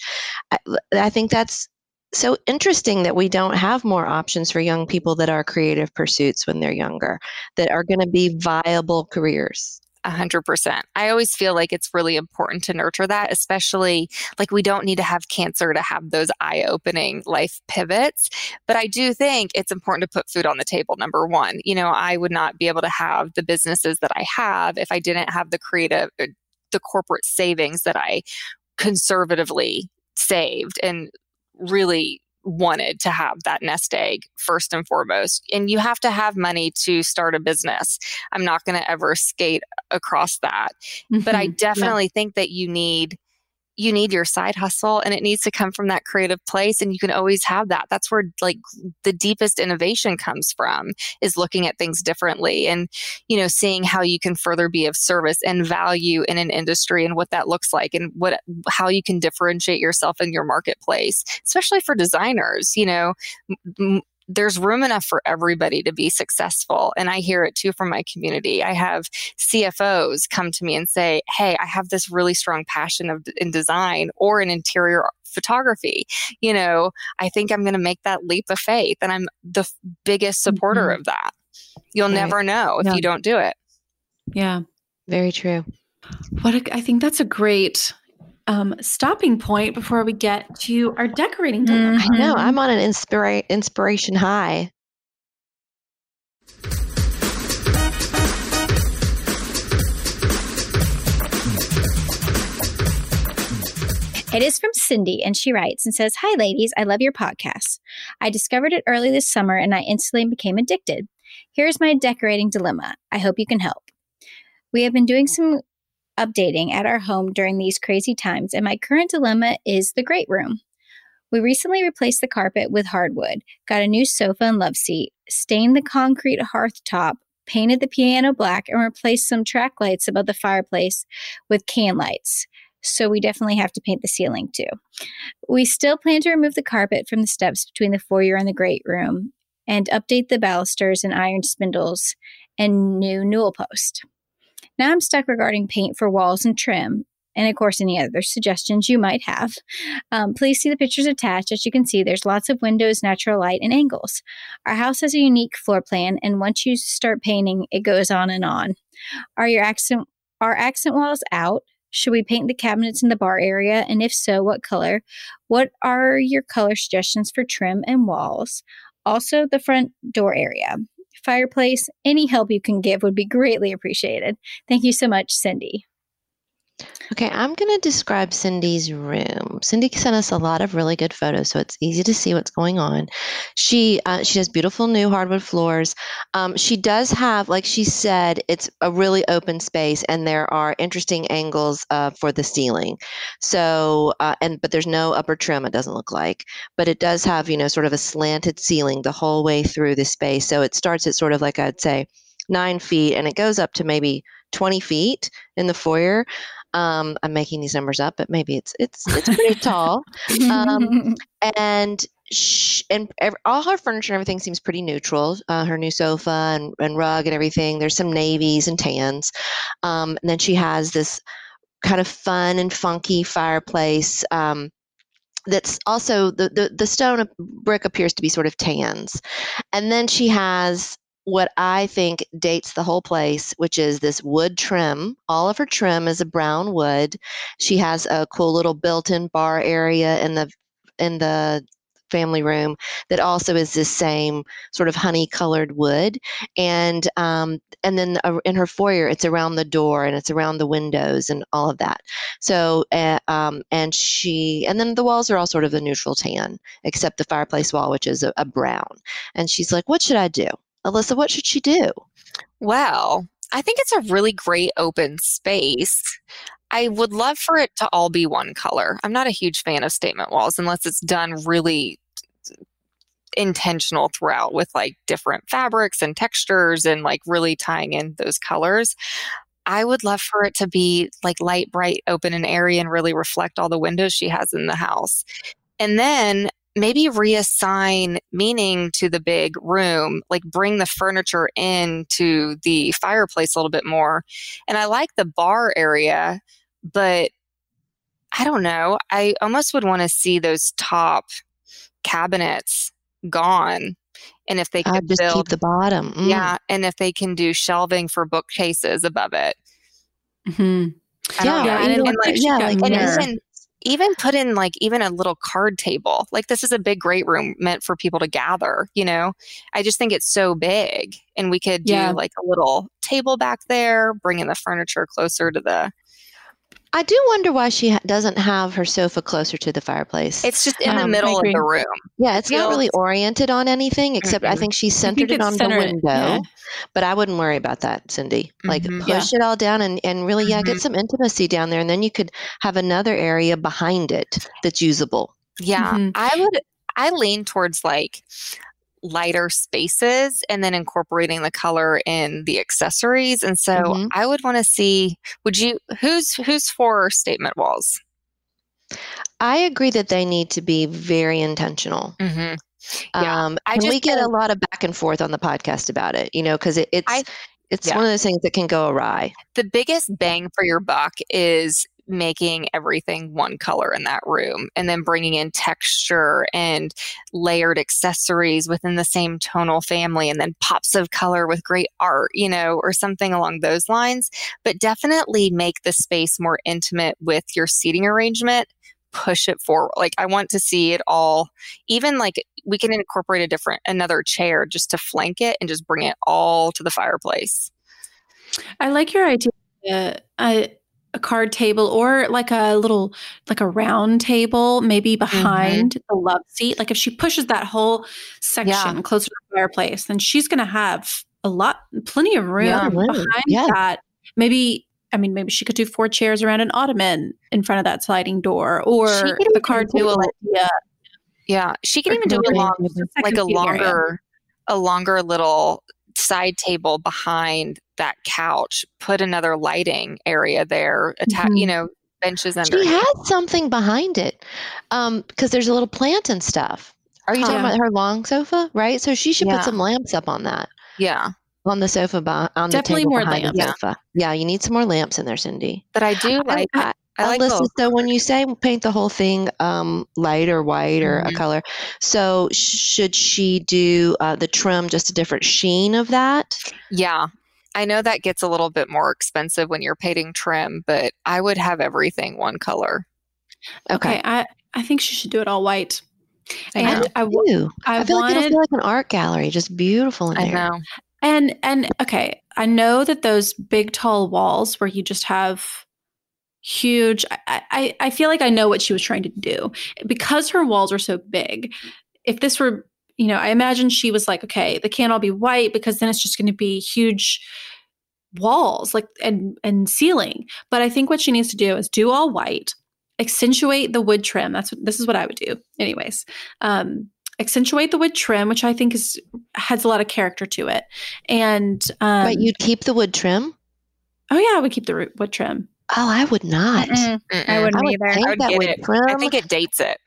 I, I think that's so interesting that we don't have more options for young people that are creative pursuits when they're younger, that are going to be viable careers. 100%. I always feel like it's really important to nurture that, especially like we don't need to have cancer to have those eye opening life pivots. But I do think it's important to put food on the table, number one. You know, I would not be able to have the businesses that I have if I didn't have the creative, uh, the corporate savings that I conservatively saved and really wanted to have that nest egg first and foremost. And you have to have money to start a business. I'm not going to ever skate across that. Mm-hmm. But I definitely yeah. think that you need you need your side hustle and it needs to come from that creative place and you can always have that. That's where like the deepest innovation comes from is looking at things differently and you know seeing how you can further be of service and value in an industry and what that looks like and what how you can differentiate yourself in your marketplace especially for designers you know m- there's room enough for everybody to be successful. And I hear it too from my community. I have CFOs come to me and say, Hey, I have this really strong passion of, in design or in interior photography. You know, I think I'm going to make that leap of faith. And I'm the f- biggest supporter mm-hmm. of that. You'll right. never know if yeah. you don't do it. Yeah. Very true. What a, I think that's a great um, stopping point before we get to our decorating dilemma. Mm-hmm. I know. I'm on an inspira- inspiration high. It is from Cindy, and she writes and says, Hi, ladies. I love your podcast. I discovered it early this summer and I instantly became addicted. Here's my decorating dilemma. I hope you can help. We have been doing some updating at our home during these crazy times, and my current dilemma is the great room. We recently replaced the carpet with hardwood, got a new sofa and love seat, stained the concrete hearth top, painted the piano black, and replaced some track lights above the fireplace with can lights. So we definitely have to paint the ceiling too. We still plan to remove the carpet from the steps between the foyer and the great room and update the balusters and iron spindles and new newel post. Now I'm stuck regarding paint for walls and trim, and of course, any other suggestions you might have. Um, please see the pictures attached. As you can see, there's lots of windows, natural light, and angles. Our house has a unique floor plan, and once you start painting, it goes on and on. Are your accent are accent walls out? Should we paint the cabinets in the bar area? And if so, what color? What are your color suggestions for trim and walls? Also, the front door area, fireplace, any help you can give would be greatly appreciated. Thank you so much, Cindy. Okay, I'm going to describe Cindy's room. Cindy sent us a lot of really good photos, so it's easy to see what's going on. She uh, she has beautiful new hardwood floors. Um, she does have, like she said, it's a really open space, and there are interesting angles uh, for the ceiling. So, uh, and but there's no upper trim. It doesn't look like, but it does have you know sort of a slanted ceiling the whole way through the space. So it starts at sort of like I'd say nine feet, and it goes up to maybe 20 feet in the foyer. Um, I'm making these numbers up, but maybe it's it's it's pretty tall. Um, and sh- and every, all her furniture and everything seems pretty neutral. Uh, her new sofa and, and rug and everything. There's some navies and tans. Um, and then she has this kind of fun and funky fireplace. Um, that's also the, the the stone brick appears to be sort of tans, and then she has what I think dates the whole place, which is this wood trim. All of her trim is a brown wood. She has a cool little built-in bar area in the in the family room that also is this same sort of honey colored wood and um, and then in her foyer it's around the door and it's around the windows and all of that so uh, um, and she and then the walls are all sort of a neutral tan except the fireplace wall which is a, a brown and she's like what should i do Alyssa, what should she do? Well, I think it's a really great open space. I would love for it to all be one color. I'm not a huge fan of statement walls unless it's done really intentional throughout with like different fabrics and textures and like really tying in those colors. I would love for it to be like light, bright, open and airy and really reflect all the windows she has in the house. And then maybe reassign meaning to the big room, like bring the furniture into the fireplace a little bit more. And I like the bar area, but I don't know. I almost would want to see those top cabinets gone. And if they could just build, keep the bottom, mm. yeah, and if they can do shelving for bookcases above it, mm-hmm. yeah, yeah, and, and, like, like, yeah, like and even even put in like even a little card table. Like this is a big great room meant for people to gather, you know. I just think it's so big and we could do yeah. like a little table back there, bringing the furniture closer to the I do wonder why she ha- doesn't have her sofa closer to the fireplace. It's just in um, the middle of the room. Yeah, it's Feels- not really oriented on anything except mm-hmm. I think she centered think it on centered, the window. Yeah. But I wouldn't worry about that, Cindy. Like mm-hmm. push yeah. it all down and, and really, yeah, mm-hmm. get some intimacy down there. And then you could have another area behind it that's usable. Yeah, mm-hmm. I would I lean towards like lighter spaces and then incorporating the color in the accessories. And so mm-hmm. I would want to see would you who's who's for statement walls? I agree that they need to be very intentional. Mm-hmm. Yeah, um, and we get a lot of back and forth on the podcast about it, you know, because it, it's I, it's yeah. one of those things that can go awry. The biggest bang for your buck is making everything one color in that room and then bringing in texture and layered accessories within the same tonal family and then pops of color with great art, you know, or something along those lines. But definitely make the space more intimate with your seating arrangement push it forward. Like I want to see it all, even like we can incorporate a different, another chair just to flank it and just bring it all to the fireplace. I like your idea. Uh, a card table or like a little like a round table maybe mm-hmm. behind mm-hmm. the love seat like if she pushes that whole section yeah. closer to the fireplace then she's going to have a lot plenty of room yeah, behind yeah. that maybe I mean, maybe she could do four chairs around an ottoman in front of that sliding door, or the card table idea Yeah, she can Or even do a long, like a seat area. longer, a longer little side table behind that couch. Put another lighting area there. Atta- Mhm. you know, benches under. She has something behind it, um, because there's a little plant and stuff. Are you talking about her long sofa, right? So she should Yeah. put some lamps up on that, Yeah, on the sofa, beh- on Definitely the table more behind lamps. the Yeah. sofa. Yeah, you need some more lamps in there, Cindy. but I do like. I, I like Alyssa, both. so when you say paint the whole thing um, light or white or a Mhm. color, so should she do uh, the trim just a different sheen of that? Yeah. I know that gets a little bit more expensive when you're painting trim, but I would have everything one color. Okay, I I think she should do it all white. I. And I, w- Ew. I, I, feel like it'll feel like an art gallery, just beautiful in I there. know. and and okay, I know that those big tall walls where you just have huge I, I I feel like I know what she was trying to do. Because her walls are so big, if this were you know, I imagine she was like, okay, they can't all be white because then it's just going to be huge walls like and and ceiling. But I think what she needs to do is do all white, accentuate the wood trim. That's what this is what I would do. Anyways, um accentuate the wood trim, which I think is has a lot of character to it. And um but you'd keep the wood trim? oh yeah, I would keep the wood trim. Oh, I would not. Mm-mm, I Mm-mm. wouldn't I would either. paint I would that get wood it. trim. I think it dates it.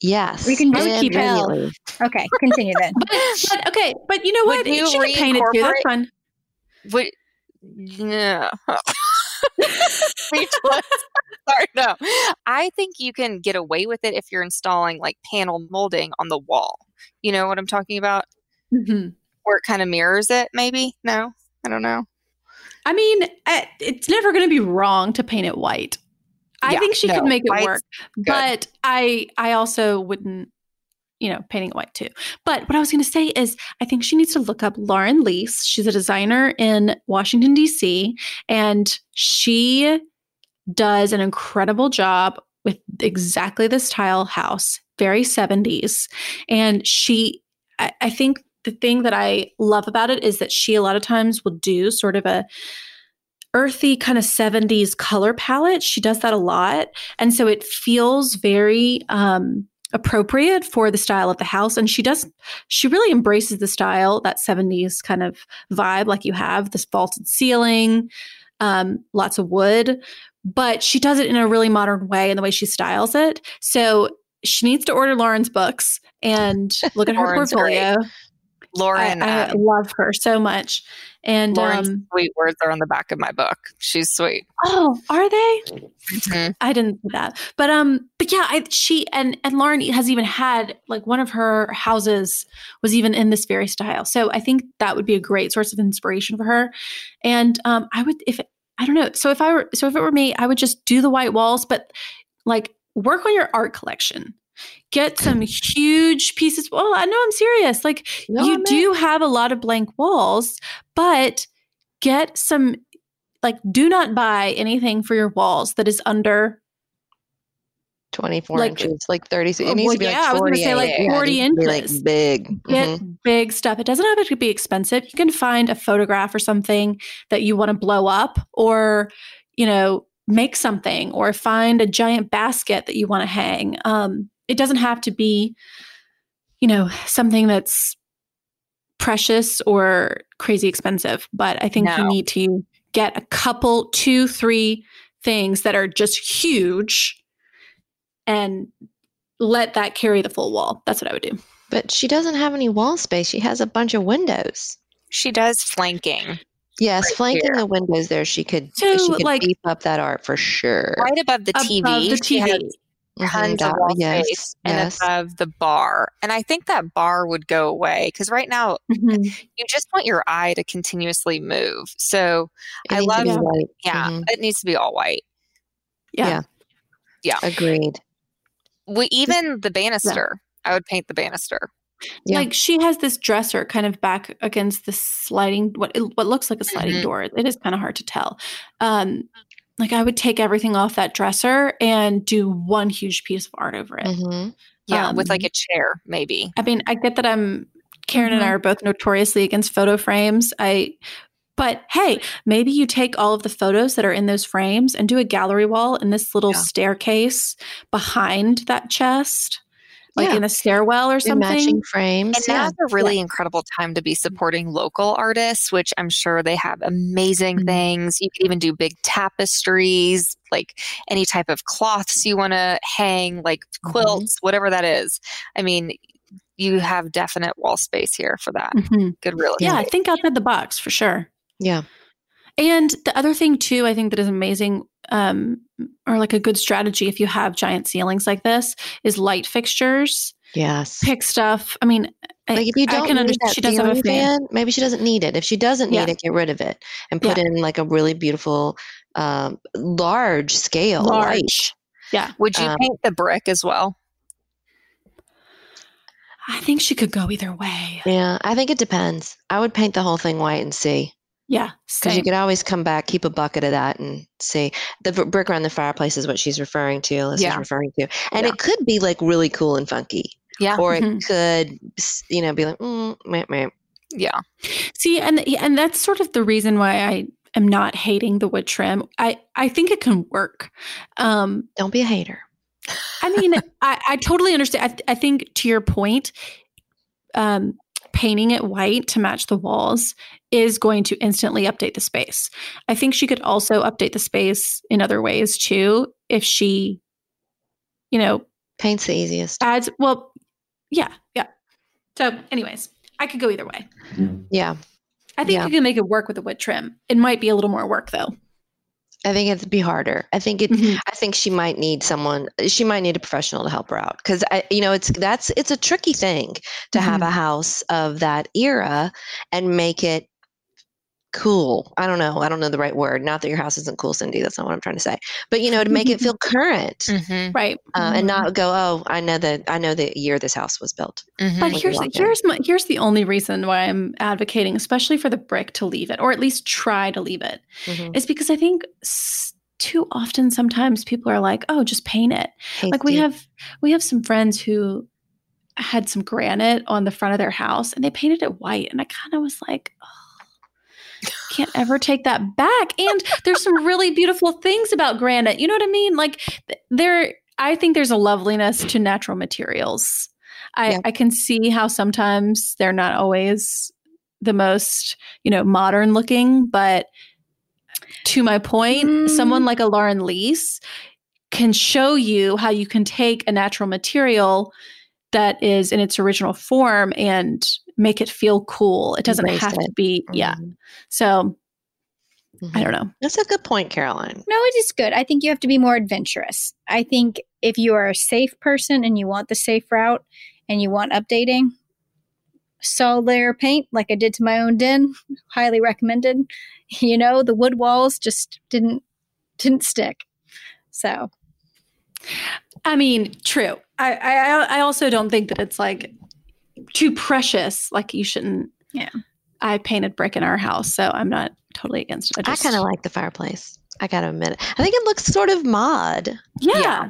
yes. We can just keep it. Okay, continue then. But, but okay, but you know Would what? you she could paint it too. That's reincorporate- fine. Would yeah. Speechless. Sorry, no. I think you can get away with it if you're installing like panel molding on the wall. You know what I'm talking about? Mhm. Where it kind of mirrors it, maybe? No, I don't know. I mean, uh, it's never going to be wrong to paint it white. I Yeah, think she could make it work, but I I also wouldn't, you know, painting it white too. But what I was going to say is, I think she needs to look up Lauren Liess. She's a designer in Washington D.C. and she does an incredible job with exactly this tile house, very 70s. And she, I, I think the thing that I love about it is that she a lot of times will do sort of a earthy kind of 70s color palette. She does that a lot. And so it feels very um appropriate for the style of the house and she does she really embraces the style that 70s kind of vibe like you have this vaulted ceiling um lots of wood but she does it in a really modern way in the way she styles it so she needs to order lauren's books and look at her portfolio. great. Lauren, I, I um, love her so much and Lauren's um sweet words are on the back of my book. She's sweet. oh are they Mhm. I didn't see that, but um, but yeah, I, she and and Lauren has even had like one of her houses was even in this very style. So I think that would be a great source of inspiration for her. And um, I would if I don't know. So if I were so if it were me, I would just do the white walls, but like work on your art collection. Get some huge pieces. Well, I know I'm serious. Like No, you I'm do have a lot of blank walls, but get some like do not buy anything for your walls that is under 24 Like- inches, like 30. It Oh, needs well, to be yeah, I like was 40 gonna say, like, 40 needs to be, like inches. big. get Mhm. big stuff. It doesn't have to be expensive. You can find a photograph or something that you want to blow up or, you know, make something or find a giant basket that you want to hang. Um, it doesn't have to be, you know, something that's precious or crazy expensive, but I think you need to get a couple, two, three things that are just huge and let that carry the full wall. That's what I would do. But she doesn't have any wall space. She has a bunch of windows. She does flanking Yes, Right flanking here. the windows there, she could So, she could like- beef up that art for sure. right above the TV. Above the She TV. has Mhm, tons of that- wall yes, space and yes. above the bar. And I think that bar would go away because right now Mhm. you just want your eye to continuously move. So It I needs to love- be Yeah. white. yeah, Mhm, it needs to be all white. Yeah. Yeah. Agreed. We even the banister. I would paint the banister. Yeah. Like she has this dresser kind of back against the sliding what what looks like a sliding Mhm. door. It is kind of hard to tell. Um like I would take everything off that dresser and do one huge piece of art over it. Mhm. Yeah, with like Um, a chair, maybe. I mean, I get that I'm Karen and I Mhm. are both notoriously against photo frames. I but hey, maybe you take all of the photos that are in those frames and do a gallery wall in this little Yeah. staircase behind that chest. Like Yeah. in a stairwell or something. matching frames. And yeah. now's a really incredible time to be supporting local artists, which I'm sure they have amazing Mhm. things. You can even do big tapestries, like any type of cloths you want to hang, like quilts, whatever that is. I mean, you have definite wall space here for that. Mhm. Good real Yeah, I think outside the box for sure. Yeah. And the other thing too, I think that is amazing, um, or like a good strategy if you have giant ceilings like this, is light fixtures. Yes. Pick stuff. I mean, I, Like if you don't can need understand she does have a fan. fan, maybe she doesn't need it. If she doesn't need Yeah. it, get rid of it and put in like a really beautiful, um, large scale light. Yeah, Would you Um, paint the brick as well? I think she could go either way. Yeah, I think it depends. I would paint the whole thing white and see Yeah, because you could always come back, keep a bucket of that, and see. The brick around the fireplace is what she's referring to. Alyssa's Yeah. referring to, and Yeah. it could be like really cool and funky, Yeah. or it Mhm. could, you know, be like, mm, meh, meh. Yeah. See, and and that's sort of the reason why I am not hating the wood trim. I I think it can work. Um, don't be a hater. I mean, I, I totally understand. I, th- I think to your point, um, painting it white to match the walls is going to instantly update the space. I think she could also update the space in other ways too if she, you know, Paint's the easiest. adds. Well, yeah, yeah. So, anyways, I could go either way. Mm-hmm. Yeah, I think Yeah. you can make it work with a wood trim. It might be a little more work though. I think it'd be harder. I think it. Mhm. I think she might need someone. She might need a professional to help her out because I, you know, it's that's it's a tricky thing to have Mhm. a house of that era and make it cool. I don't know. I don't know the right word. Not that your house isn't cool, Cindy. That's not what I'm trying to say. But you know, to make it feel current Mm-hmm. Right. uh, and Mhm. not go, oh, I know that I know the year this house was built. Mm-hmm. But here's walk in. here's my, here's the only reason why I'm advocating, especially for the brick, to leave it or at least try to leave it, Mhm. is because I think s- too often sometimes people are like, "Oh, just paint it." Like we Hasty. have we have some friends who had some granite on the front of their house and they painted it white, and I kind of was like. Oh, can't ever take that back. And there's some really beautiful things about granite. You know what I mean? Like there, I think there's a loveliness to natural materials. I, Yeah. I can see how sometimes they're not always the most, you know, modern looking, but to my point, Mm. someone like a Lauren Liess can show you how you can take a natural material that is in its original form and make it feel cool. It doesn't Embrace have to be, yeah. Mhm. So I Mhm. don't know. That's a good point, Caroline. No, it is good. I think you have to be more adventurous. I think if you are a safe person and you want the safe route and you want updating, solid layer paint, like I did to my own den, highly recommended. You know, the wood walls just didn't didn't stick. So I mean, true. I, I I also don't think that it's like too precious. Like you shouldn't. Yeah. I painted brick in our house, so I'm not totally against it. I just- kind of like the fireplace. I gotta admit it. I think it looks sort of mod. Yeah. Yeah.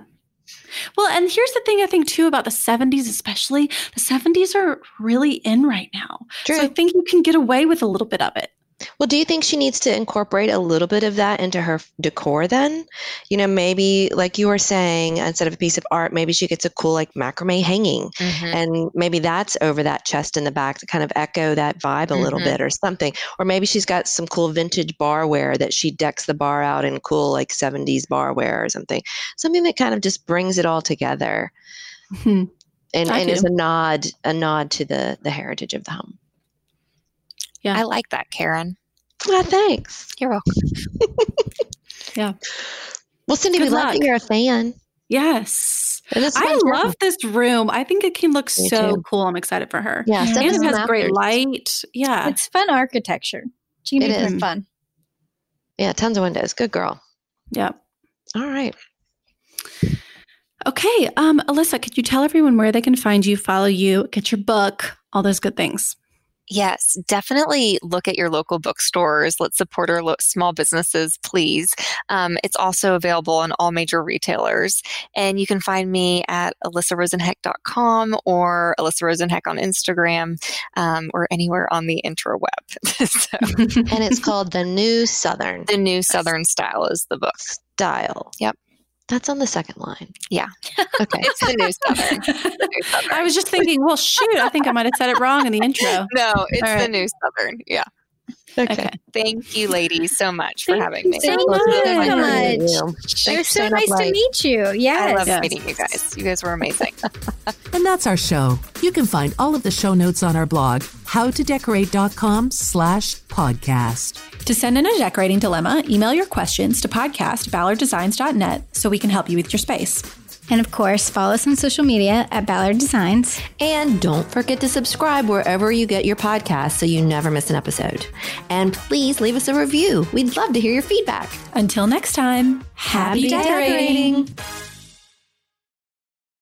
Well, and here's the thing I think too about the 70s, especially the 70s are really in right now. True. So I think you can get away with a little bit of it. Well, do you think she needs to incorporate a little bit of that into her decor then? You know, maybe like you were saying, instead of a piece of art, maybe she gets a cool like macrame hanging. Mm-hmm. And maybe that's over that chest in the back to kind of echo that vibe a little Mhm. bit or something. Or maybe she's got some cool vintage barware that she decks the bar out in cool like 70s barware or something. Something that kind of just brings it all together Mhm. and, I and is a nod a nod to the the heritage of the home. Yeah. I like that, Karen. Well, thanks. You're welcome. Yeah. Well, Cindy, Good we love luck. that you're a fan. Yes. I fun journey. love this room. I think it can look Me so too. cool. I'm excited for her. Yeah, Yeah. And it has some great after. light. Yeah. it's fun architecture. She can It make is. it fun. Yeah, tons of windows. Good girl. yeah. All right. Okay. Um, Alyssa, could you tell everyone where they can find you, follow you, get your book, all those good things? Yes, definitely look at your local bookstores. Let's support our lo- small businesses, please. Um, it's also available on all major retailers. And you can find me at alyssarosenheck.com or Alyssa Rosenheck on Instagram um, or anywhere on the interweb. so, And it's called The New Southern The New Southern Style is the book. Style. Yep. That's on the second line. Yeah. Okay. It's the new Southern. New Southern. I was just thinking, well, shoot, I think I might have said it wrong in the intro. no, it's All the right. new Southern. Yeah. Okay. Okay. Thank you, ladies, so much for having me. Thank you it's so much. you. It Thanks was for so staying up nice to meet you. Yes. I love Yes. meeting you guys. You guys were amazing. And that's our show. You can find all of the show notes on our blog, howtodecorate.com slash podcast. To send in a decorating dilemma, email your questions to podcast ballarddesigns.net so we can help you with your space. And of course, follow us on social media at Ballard Designs. And don't forget to subscribe wherever you get your podcast so you never miss an episode. And please leave us a review. We'd love to hear your feedback. Until next time, Happy decorating.